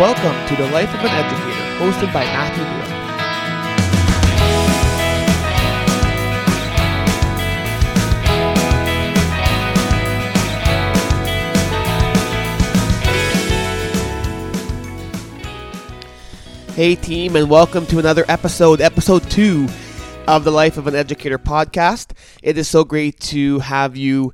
Welcome to The Life of an Educator, hosted by Mathew Neal. Hey, team, and welcome to another episode, episode two of the Life of an Educator podcast. It is so great to have you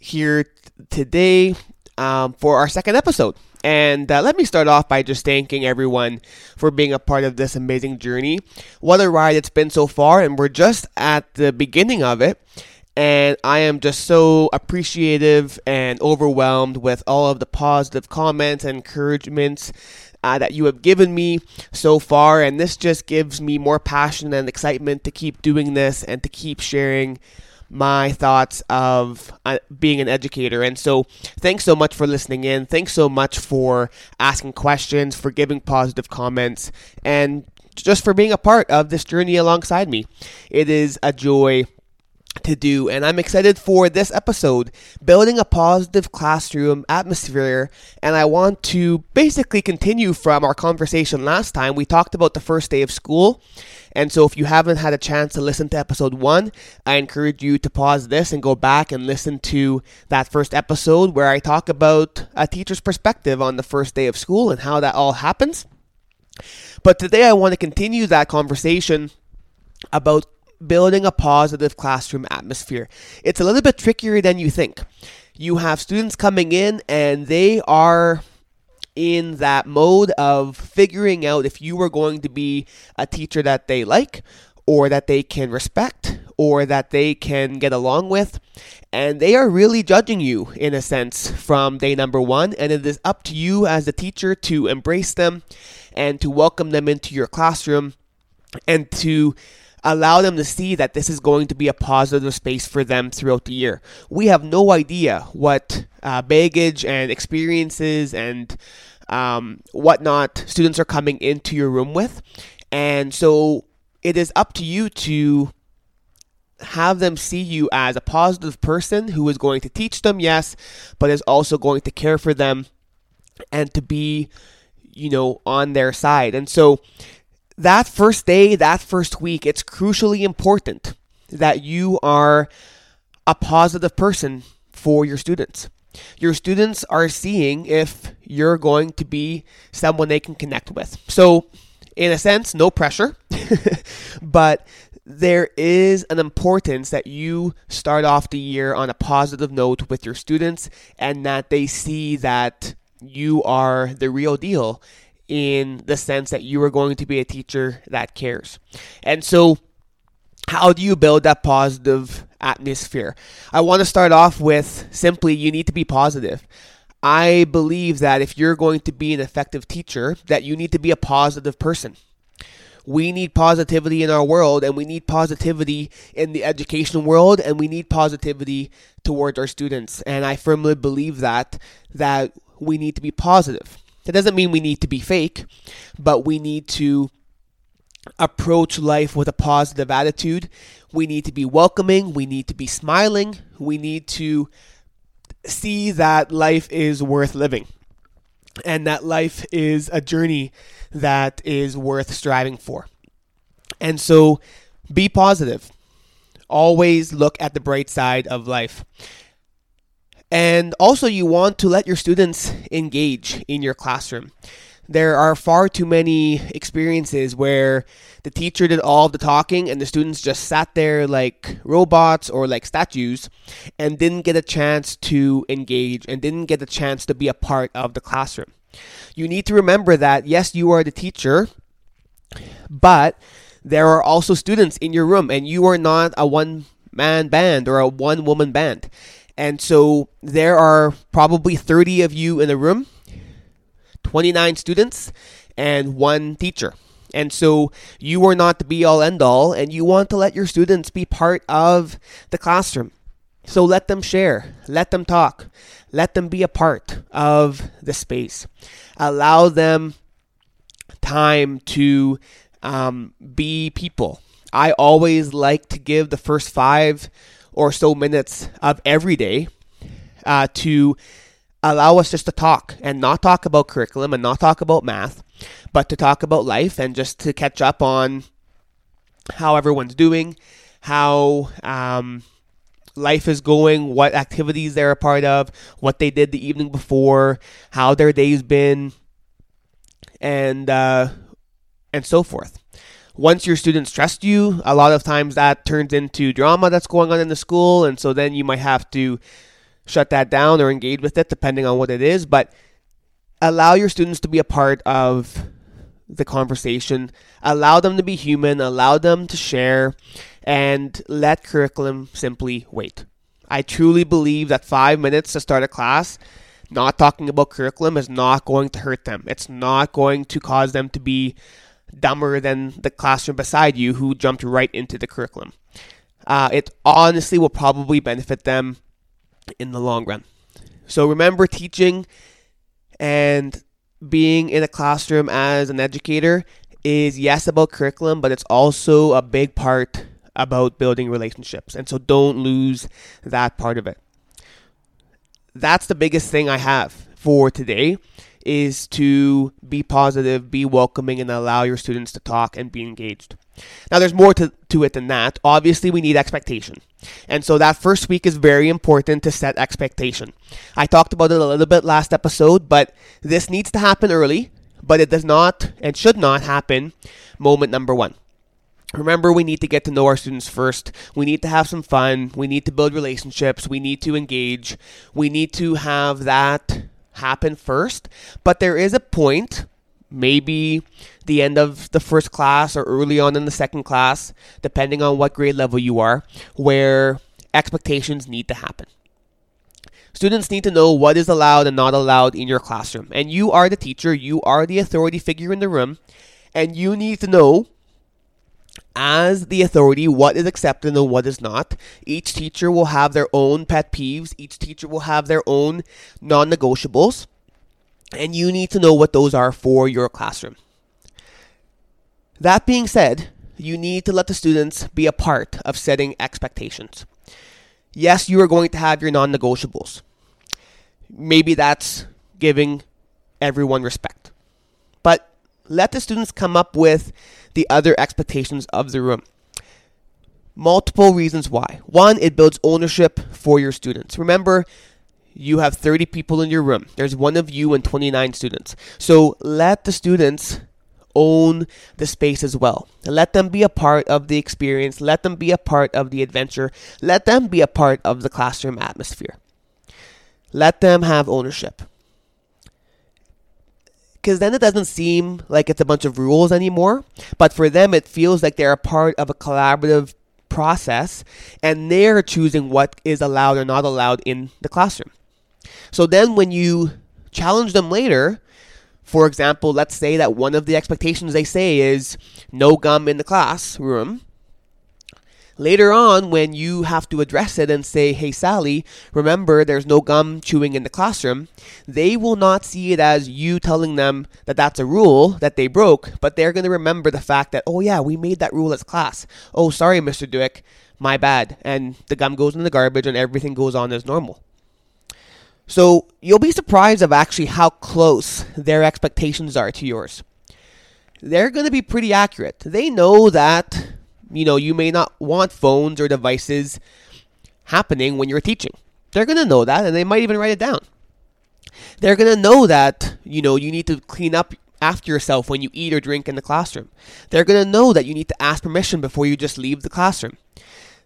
here today um, for our second episode. And uh, let me start off by just thanking everyone for being a part of this amazing journey. What a ride it's been so far, and we're just at the beginning of it. And I am just so appreciative and overwhelmed with all of the positive comments and encouragements uh, that you have given me so far. And this just gives me more passion and excitement to keep doing this and to keep sharing my thoughts of uh, being an educator. And so, thanks so much for listening in. Thanks so much for asking questions, for giving positive comments, and just for being a part of this journey alongside me. It is a joy to do, and I'm excited for this episode building a positive classroom atmosphere. And I want to basically continue from our conversation last time. We talked about the first day of school, and so if you haven't had a chance to listen to episode one, I encourage you to pause this and go back and listen to that first episode where I talk about a teacher's perspective on the first day of school and how that all happens. But today I want to continue that conversation about building a positive classroom atmosphere. It's a little bit trickier than you think. You have students coming in and they are in that mode of figuring out if you are going to be a teacher that they like or that they can respect or that they can get along with. And they are really judging you in a sense from day number one. And it is up to you as a teacher to embrace them and to welcome them into your classroom and to allow them to see that this is going to be a positive space for them throughout the year. We have no idea what uh, baggage and experiences and um, whatnot students are coming into your room with. And so it is up to you to have them see you as a positive person who is going to teach them, yes, but is also going to care for them and to be, you know, on their side. And so that first day, that first week, it's crucially important that you are a positive person for your students. Your students are seeing if you're going to be someone they can connect with. So, in a sense, no pressure, but there is an importance that you start off the year on a positive note with your students and that they see that you are the real deal in the sense that you are going to be a teacher that cares. And so, how do you build that positive atmosphere? I want to start off with simply you need to be positive. I believe that if you're going to be an effective teacher, that you need to be a positive person. We need positivity in our world and we need positivity in the education world and we need positivity towards our students. And I firmly believe that that we need to be positive. That doesn't mean we need to be fake, but we need to approach life with a positive attitude. We need to be welcoming. We need to be smiling. We need to see that life is worth living and that life is a journey that is worth striving for. And so be positive. Always look at the bright side of life. And also, you want to let your students engage in your classroom. There are far too many experiences where the teacher did all the talking and the students just sat there like robots or like statues and didn't get a chance to engage and didn't get a chance to be a part of the classroom. You need to remember that, yes, you are the teacher, but there are also students in your room and you are not a one man band or a one woman band. And so there are probably 30 of you in the room, 29 students, and one teacher. And so you are not the be all end all, and you want to let your students be part of the classroom. So let them share, let them talk, let them be a part of the space. Allow them time to um, be people. I always like to give the first five or so minutes of every day uh, to allow us just to talk and not talk about curriculum and not talk about math, but to talk about life and just to catch up on how everyone's doing, how um, life is going, what activities they're a part of, what they did the evening before, how their day's been, and uh, and so forth. Once your students trust you, a lot of times that turns into drama that's going on in the school, and so then you might have to shut that down or engage with it depending on what it is. But allow your students to be a part of the conversation, allow them to be human, allow them to share, and let curriculum simply wait. I truly believe that five minutes to start a class, not talking about curriculum, is not going to hurt them. It's not going to cause them to be dumber than the classroom beside you who jumped right into the curriculum. Uh, it honestly will probably benefit them in the long run. So remember, teaching and being in a classroom as an educator is yes about curriculum, but it's also a big part about building relationships. And so don't lose that part of it. That's the biggest thing I have for today is to be positive, be welcoming, and allow your students to talk and be engaged. Now, there's more to, to it than that. Obviously, we need expectation. And so that first week is very important to set expectation. I talked about it a little bit last episode, but this needs to happen early, but it does not and should not happen moment number one. Remember, we need to get to know our students first. We need to have some fun. We need to build relationships. We need to engage. We need to have that happen first. But there is a point maybe the end of the first class or early on in the second class, depending on what grade level you are, where expectations need to happen. Students need to know what is allowed and not allowed in your classroom. And you are the teacher, you are the authority figure in the room, and you need to know as the authority what is accepted and what is not. Each teacher will have their own pet peeves, each teacher will have their own non negotiables and you need to know what those are for your classroom. That being said, you need to let the students be a part of setting expectations. Yes, you are going to have your non negotiables. Maybe that's giving everyone respect. But let the students come up with the other expectations of the room. Multiple reasons why. One, it builds ownership for your students. Remember, you have 30 people in your room. There's one of you and 29 students. So let the students own the space as well. Let them be a part of the experience. Let them be a part of the adventure. Let them be a part of the classroom atmosphere. Let them have ownership. Because then it doesn't seem like it's a bunch of rules anymore, but for them it feels like they're a part of a collaborative process and they're choosing what is allowed or not allowed in the classroom. So then when you challenge them later, for example, let's say that one of the expectations they say is no gum in the classroom. Later on, when you have to address it and say, hey, Sally, remember there's no gum chewing in the classroom, they will not see it as you telling them that that's a rule that they broke, but they're going to remember the fact that, oh, yeah, we made that rule as class. Oh, sorry, Mr. Duick, my bad. And the gum goes in the garbage and everything goes on as normal. So you'll be surprised of actually how close their expectations are to yours. They're going to be pretty accurate. They know that, you know, you may not want phones or devices happening when you're teaching. They're going to know that and they might even write it down. They're going to know that, you know, you need to clean up after yourself when you eat or drink in the classroom. They're going to know that you need to ask permission before you just leave the classroom.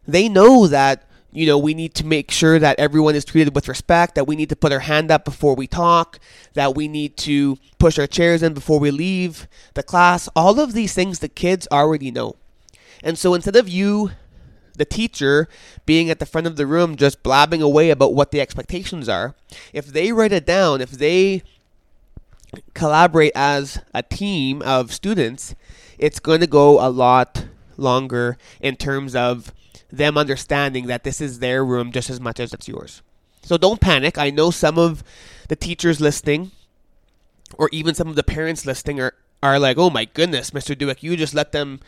They know that you know, we need to make sure that everyone is treated with respect, that we need to put our hand up before we talk, that we need to push our chairs in before we leave the class. All of these things the kids already know. And so instead of you, the teacher, being at the front of the room just blabbing away about what the expectations are, if they write it down, if they collaborate as a team of students, it's going to go a lot longer in terms of them understanding that this is their room just as much as it's yours. So don't panic. I know some of the teachers listening, or even some of the parents listening, are, are like, oh my goodness, Mr. Duick, you just let them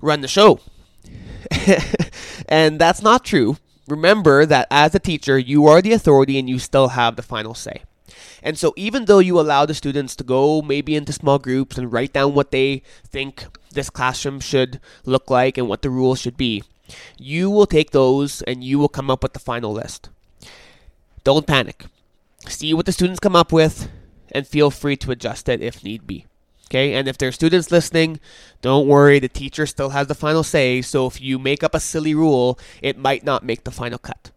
run the show. and that's not true. Remember that as a teacher, you are the authority and you still have the final say. And so, even though you allow the students to go maybe into small groups and write down what they think this classroom should look like and what the rules should be, you will take those and you will come up with the final list. Don't panic. See what the students come up with and feel free to adjust it if need be. Okay, and if there's students listening, don't worry, the teacher still has the final say. So if you make up a silly rule, it might not make the final cut.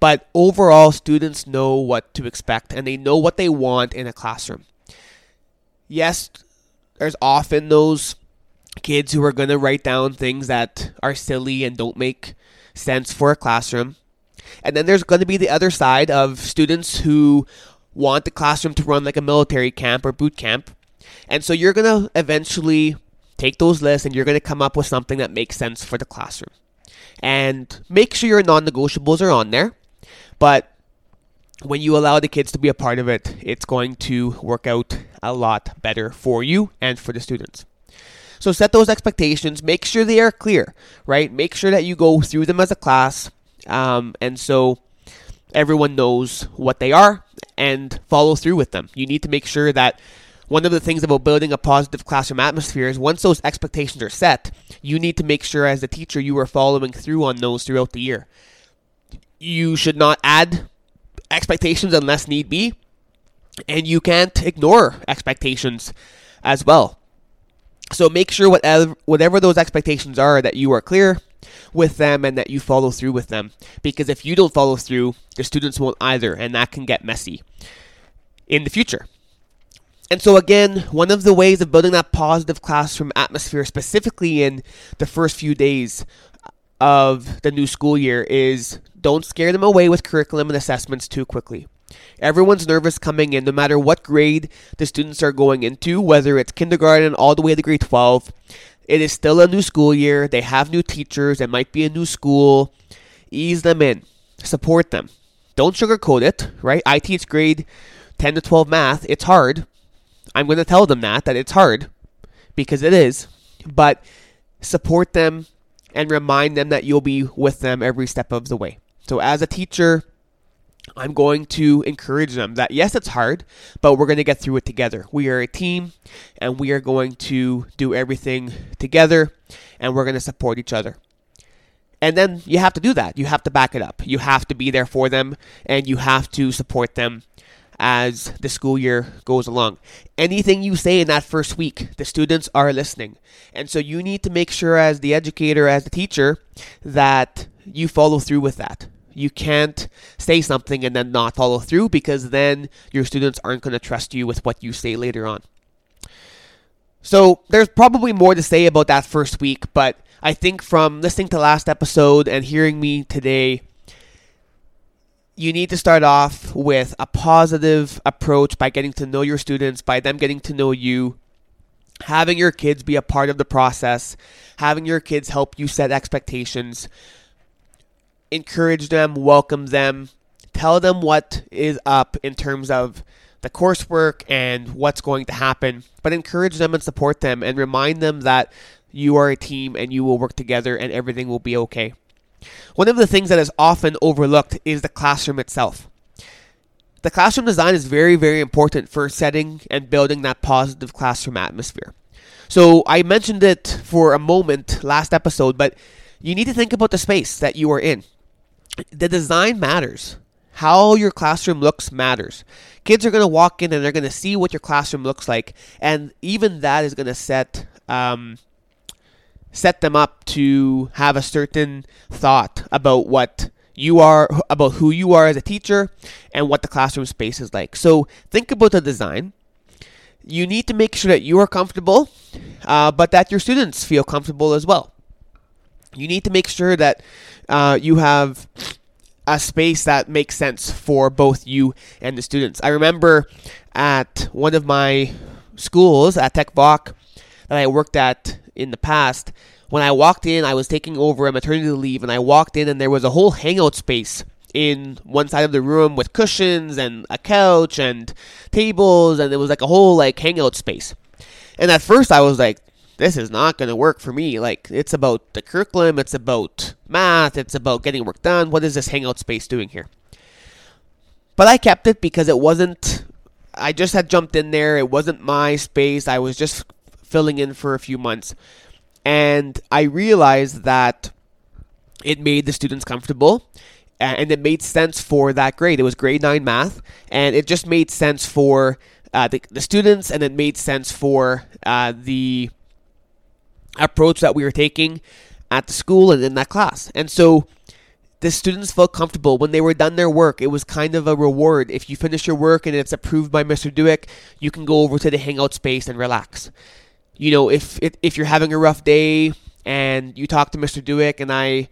But overall, students know what to expect and they know what they want in a classroom. Yes, there's often those kids who are going to write down things that are silly and don't make sense for a classroom. And then there's going to be the other side of students who want the classroom to run like a military camp or boot camp and so you're going to eventually take those lists and you're going to come up with something that makes sense for the classroom. And make sure your non negotiables are on there. But when you allow the kids to be a part of it, it's going to work out a lot better for you and for the students. So set those expectations. Make sure they are clear, right? Make sure that you go through them as a class. Um, and so everyone knows what they are and follow through with them. You need to make sure that one of the things about building a positive classroom atmosphere is once those expectations are set, you need to make sure as a teacher you are following through on those throughout the year. You should not add expectations unless need be, and you can't ignore expectations as well. So make sure whatever whatever those expectations are that you are clear with them and that you follow through with them. Because if you don't follow through, the students won't either, and that can get messy in the future. And so, again, one of the ways of building that positive classroom atmosphere, specifically in the first few days of the new school year, is don't scare them away with curriculum and assessments too quickly. Everyone's nervous coming in, no matter what grade the students are going into, whether it's kindergarten all the way to grade 12. It is still a new school year. They have new teachers. It might be a new school. Ease them in, support them. Don't sugarcoat it, right? I teach grade 10 to 12 math. It's hard. I'm going to tell them that, that it's hard because it is, but support them and remind them that you'll be with them every step of the way. So, as a teacher, I'm going to encourage them that yes, it's hard, but we're going to get through it together. We are a team and we are going to do everything together and we're going to support each other. And then you have to do that. You have to back it up. You have to be there for them and you have to support them as the school year goes along. Anything you say in that first week, the students are listening. And so you need to make sure, as the educator, as the teacher, that you follow through with that. You can't say something and then not follow through because then your students aren't going to trust you with what you say later on. So there's probably more to say about that first week, but I think from listening to last episode and hearing me today, you need to start off with a positive approach by getting to know your students, by them getting to know you, having your kids be a part of the process, having your kids help you set expectations, encourage them, welcome them, tell them what is up in terms of the coursework and what's going to happen, but encourage them and support them and remind them that you are a team and you will work together and everything will be okay. One of the things that is often overlooked is the classroom itself. The classroom design is very, very important for setting and building that positive classroom atmosphere. So I mentioned it for a moment last episode, but you need to think about the space that you are in. The design matters. How your classroom looks matters. Kids are going to walk in and they're going to see what your classroom looks like, and even that is going to set um, set them up to have a certain thought about what you are about who you are as a teacher and what the classroom space is like. So think about the design. You need to make sure that you are comfortable, uh, but that your students feel comfortable as well. You need to make sure that uh, you have a space that makes sense for both you and the students. I remember at one of my schools at Tech Voc that I worked at in the past, when I walked in, I was taking over a maternity leave, and I walked in, and there was a whole hangout space in one side of the room with cushions and a couch and tables, and it was like a whole like hangout space. And at first, I was like, this is not going to work for me. Like, it's about the curriculum, it's about math, it's about getting work done. What is this hangout space doing here? But I kept it because it wasn't, I just had jumped in there. It wasn't my space. I was just filling in for a few months. And I realized that it made the students comfortable and it made sense for that grade. It was grade 9 math, and it just made sense for uh, the, the, students, and it made sense for uh, the approach that we were taking at the school and in that class. And so the students felt comfortable when they were done their work. It was kind of a reward. If you finish your work and it's approved by Mr. Dewick, you can go over to the hangout space and relax. You know, if if you're having a rough day and you talk to Mr. Dewick and I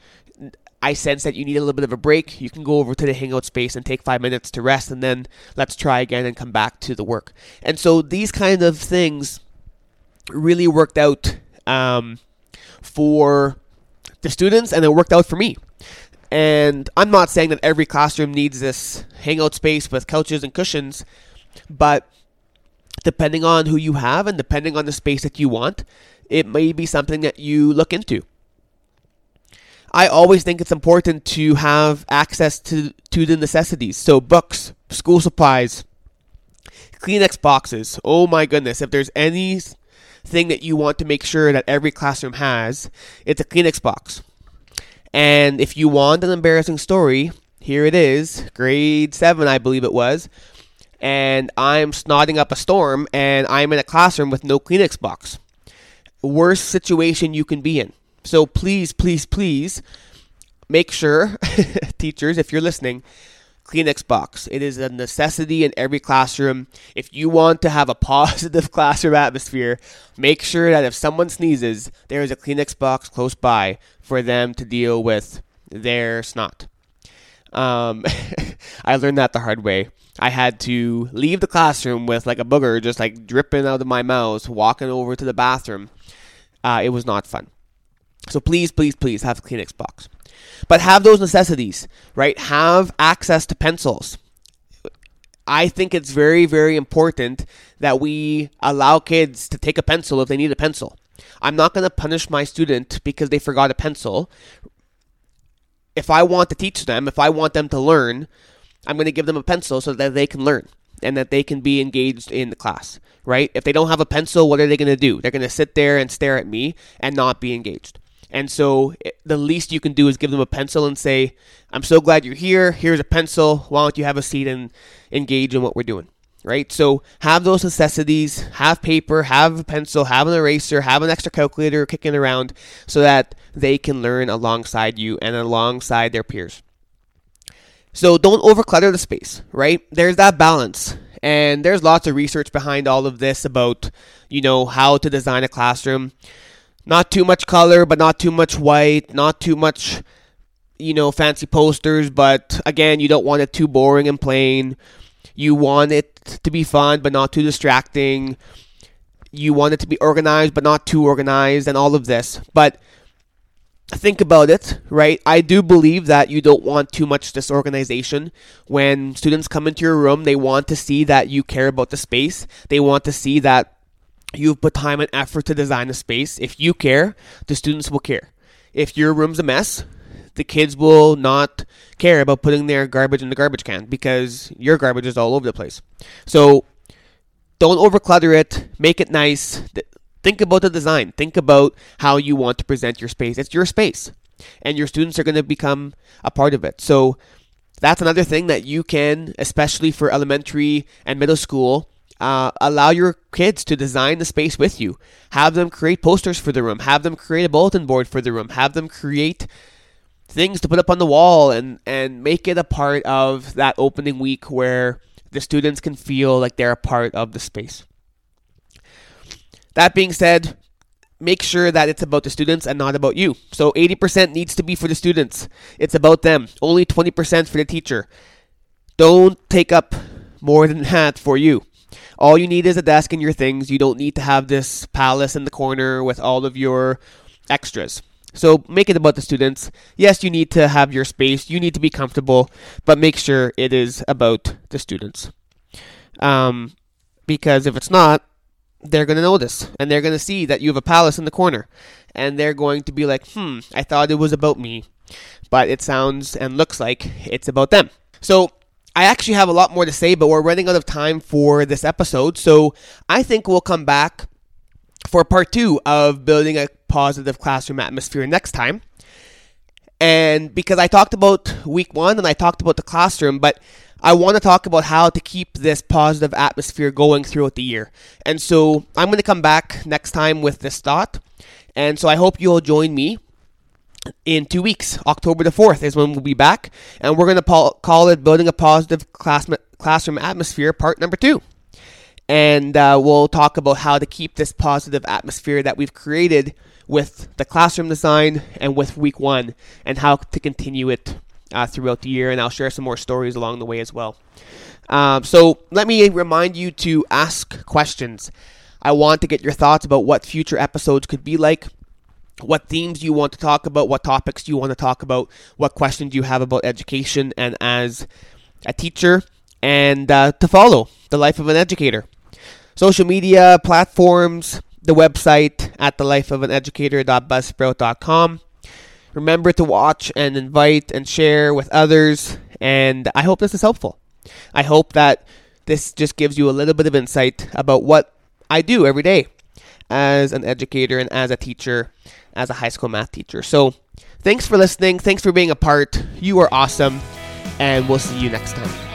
I sense that you need a little bit of a break, you can go over to the hangout space and take five minutes to rest, and then let's try again and come back to the work. And so these kind of things really worked out um, for the students, and it worked out for me. And I'm not saying that every classroom needs this hangout space with couches and cushions, but depending on who you have and depending on the space that you want, it may be something that you look into. I always think it's important to have access to, to the necessities. So, books, school supplies, Kleenex boxes. Oh my goodness. If there's anything that you want to make sure that every classroom has, it's a Kleenex box. And if you want an embarrassing story, here it is, grade 7, I believe it was. And I'm snotting up a storm, and I'm in a classroom with no Kleenex box. Worst situation you can be in. So please, please, please make sure, teachers, if you're listening, Kleenex box. It is a necessity in every classroom. If you want to have a positive classroom atmosphere, make sure that if someone sneezes, there is a Kleenex box close by for them to deal with their snot. Um, I learned that the hard way. I had to leave the classroom with like a booger just like dripping out of my mouth, walking over to the bathroom. Uh, it was not fun. So please, please, please have a Kleenex box. But have those necessities, right? Have access to pencils. I think it's very, very important that we allow kids to take a pencil if they need a pencil. I'm not going to punish my student because they forgot a pencil. If I want to teach them, if I want them to learn, I'm going to give them a pencil so that they can learn and that they can be engaged in the class, right? If they don't have a pencil, what are they going to do? They're going to sit there and stare at me and not be engaged. And so eh, the least you can do is give them a pencil and say, I'm so glad you're here. Here's a pencil. Why don't you have a seat and engage in what we're doing? Right? So have those necessities, have paper, have a pencil, have an eraser, have an extra calculator kicking around so that they can learn alongside you and alongside their peers. So don't overclutter the space, right? There's that balance. And there's lots of research behind all of this about, you know, how to design a classroom not too much color, but not too much white, not too much, you know, fancy posters, but again, you don't want it too boring and plain. You want it to be fun, but not too distracting. You want it to be organized, but not too organized, and all of this. But think about it, right? I do believe that you don't want too much disorganization. When students come into your room, they want to see that you care about the space. They want to see that You've put time and effort to design a space. If you care, the students will care. If your room's a mess, the kids will not care about putting their garbage in the garbage can because your garbage is all over the place. So don't overclutter it. Make it nice. Think about the design. Think about how you want to present your space. It's your space, and your students are going to become a part of it. So that's another thing that you can, especially for elementary and middle school, uh, allow your kids to design the space with you. Have them create posters for the room. Have them create a bulletin board for the room. Have them create things to put up on the wall and, and make it a part of that opening week where the students can feel like they're a part of the space. That being said, make sure that it's about the students and not about you. So 80% needs to be for the students. It's about them. Only 20% for the teacher. Don't take up more than that for you. All you need is a desk and your things. You don't need to have this palace in the corner with all of your extras. So make it about the students. Yes, you need to have your space. You need to be comfortable, but make sure it is about the students. Um, because if it's not, they're going to notice and they're going to see that you have a palace in the corner and they're going to be like, hmm, I thought it was about me, but it sounds and looks like it's about them. So I actually have a lot more to say, but we're running out of time for this episode. So I think we'll come back for part two of building a positive classroom atmosphere next time. And because I talked about week one and I talked about the classroom, but I want to talk about how to keep this positive atmosphere going throughout the year. And so I'm going to come back next time with this thought. And so I hope you'll join me in two weeks. October the 4th is when we'll be back. And we're going to call it Building a Positive Class- Classroom Atmosphere, part number two. And uh, we'll talk about how to keep this positive atmosphere that we've created with the classroom design and with week one and how to continue it uh, throughout the year, and I'll share some more stories along the way as well. Um, so let me remind you to ask questions. I want to get your thoughts about what future episodes could be like, what themes you want to talk about, what topics you want to talk about, what questions you have about education and as a teacher, and uh, to follow the life of an educator. Social media platforms, the website at thelifeofaneducator.buzzsprout.com. Remember to watch and invite and share with others. And I hope this is helpful. I hope that this just gives you a little bit of insight about what I do every day as an educator and as a teacher, as a high school math teacher. So thanks for listening. Thanks for being a part. You are awesome. And we'll see you next time.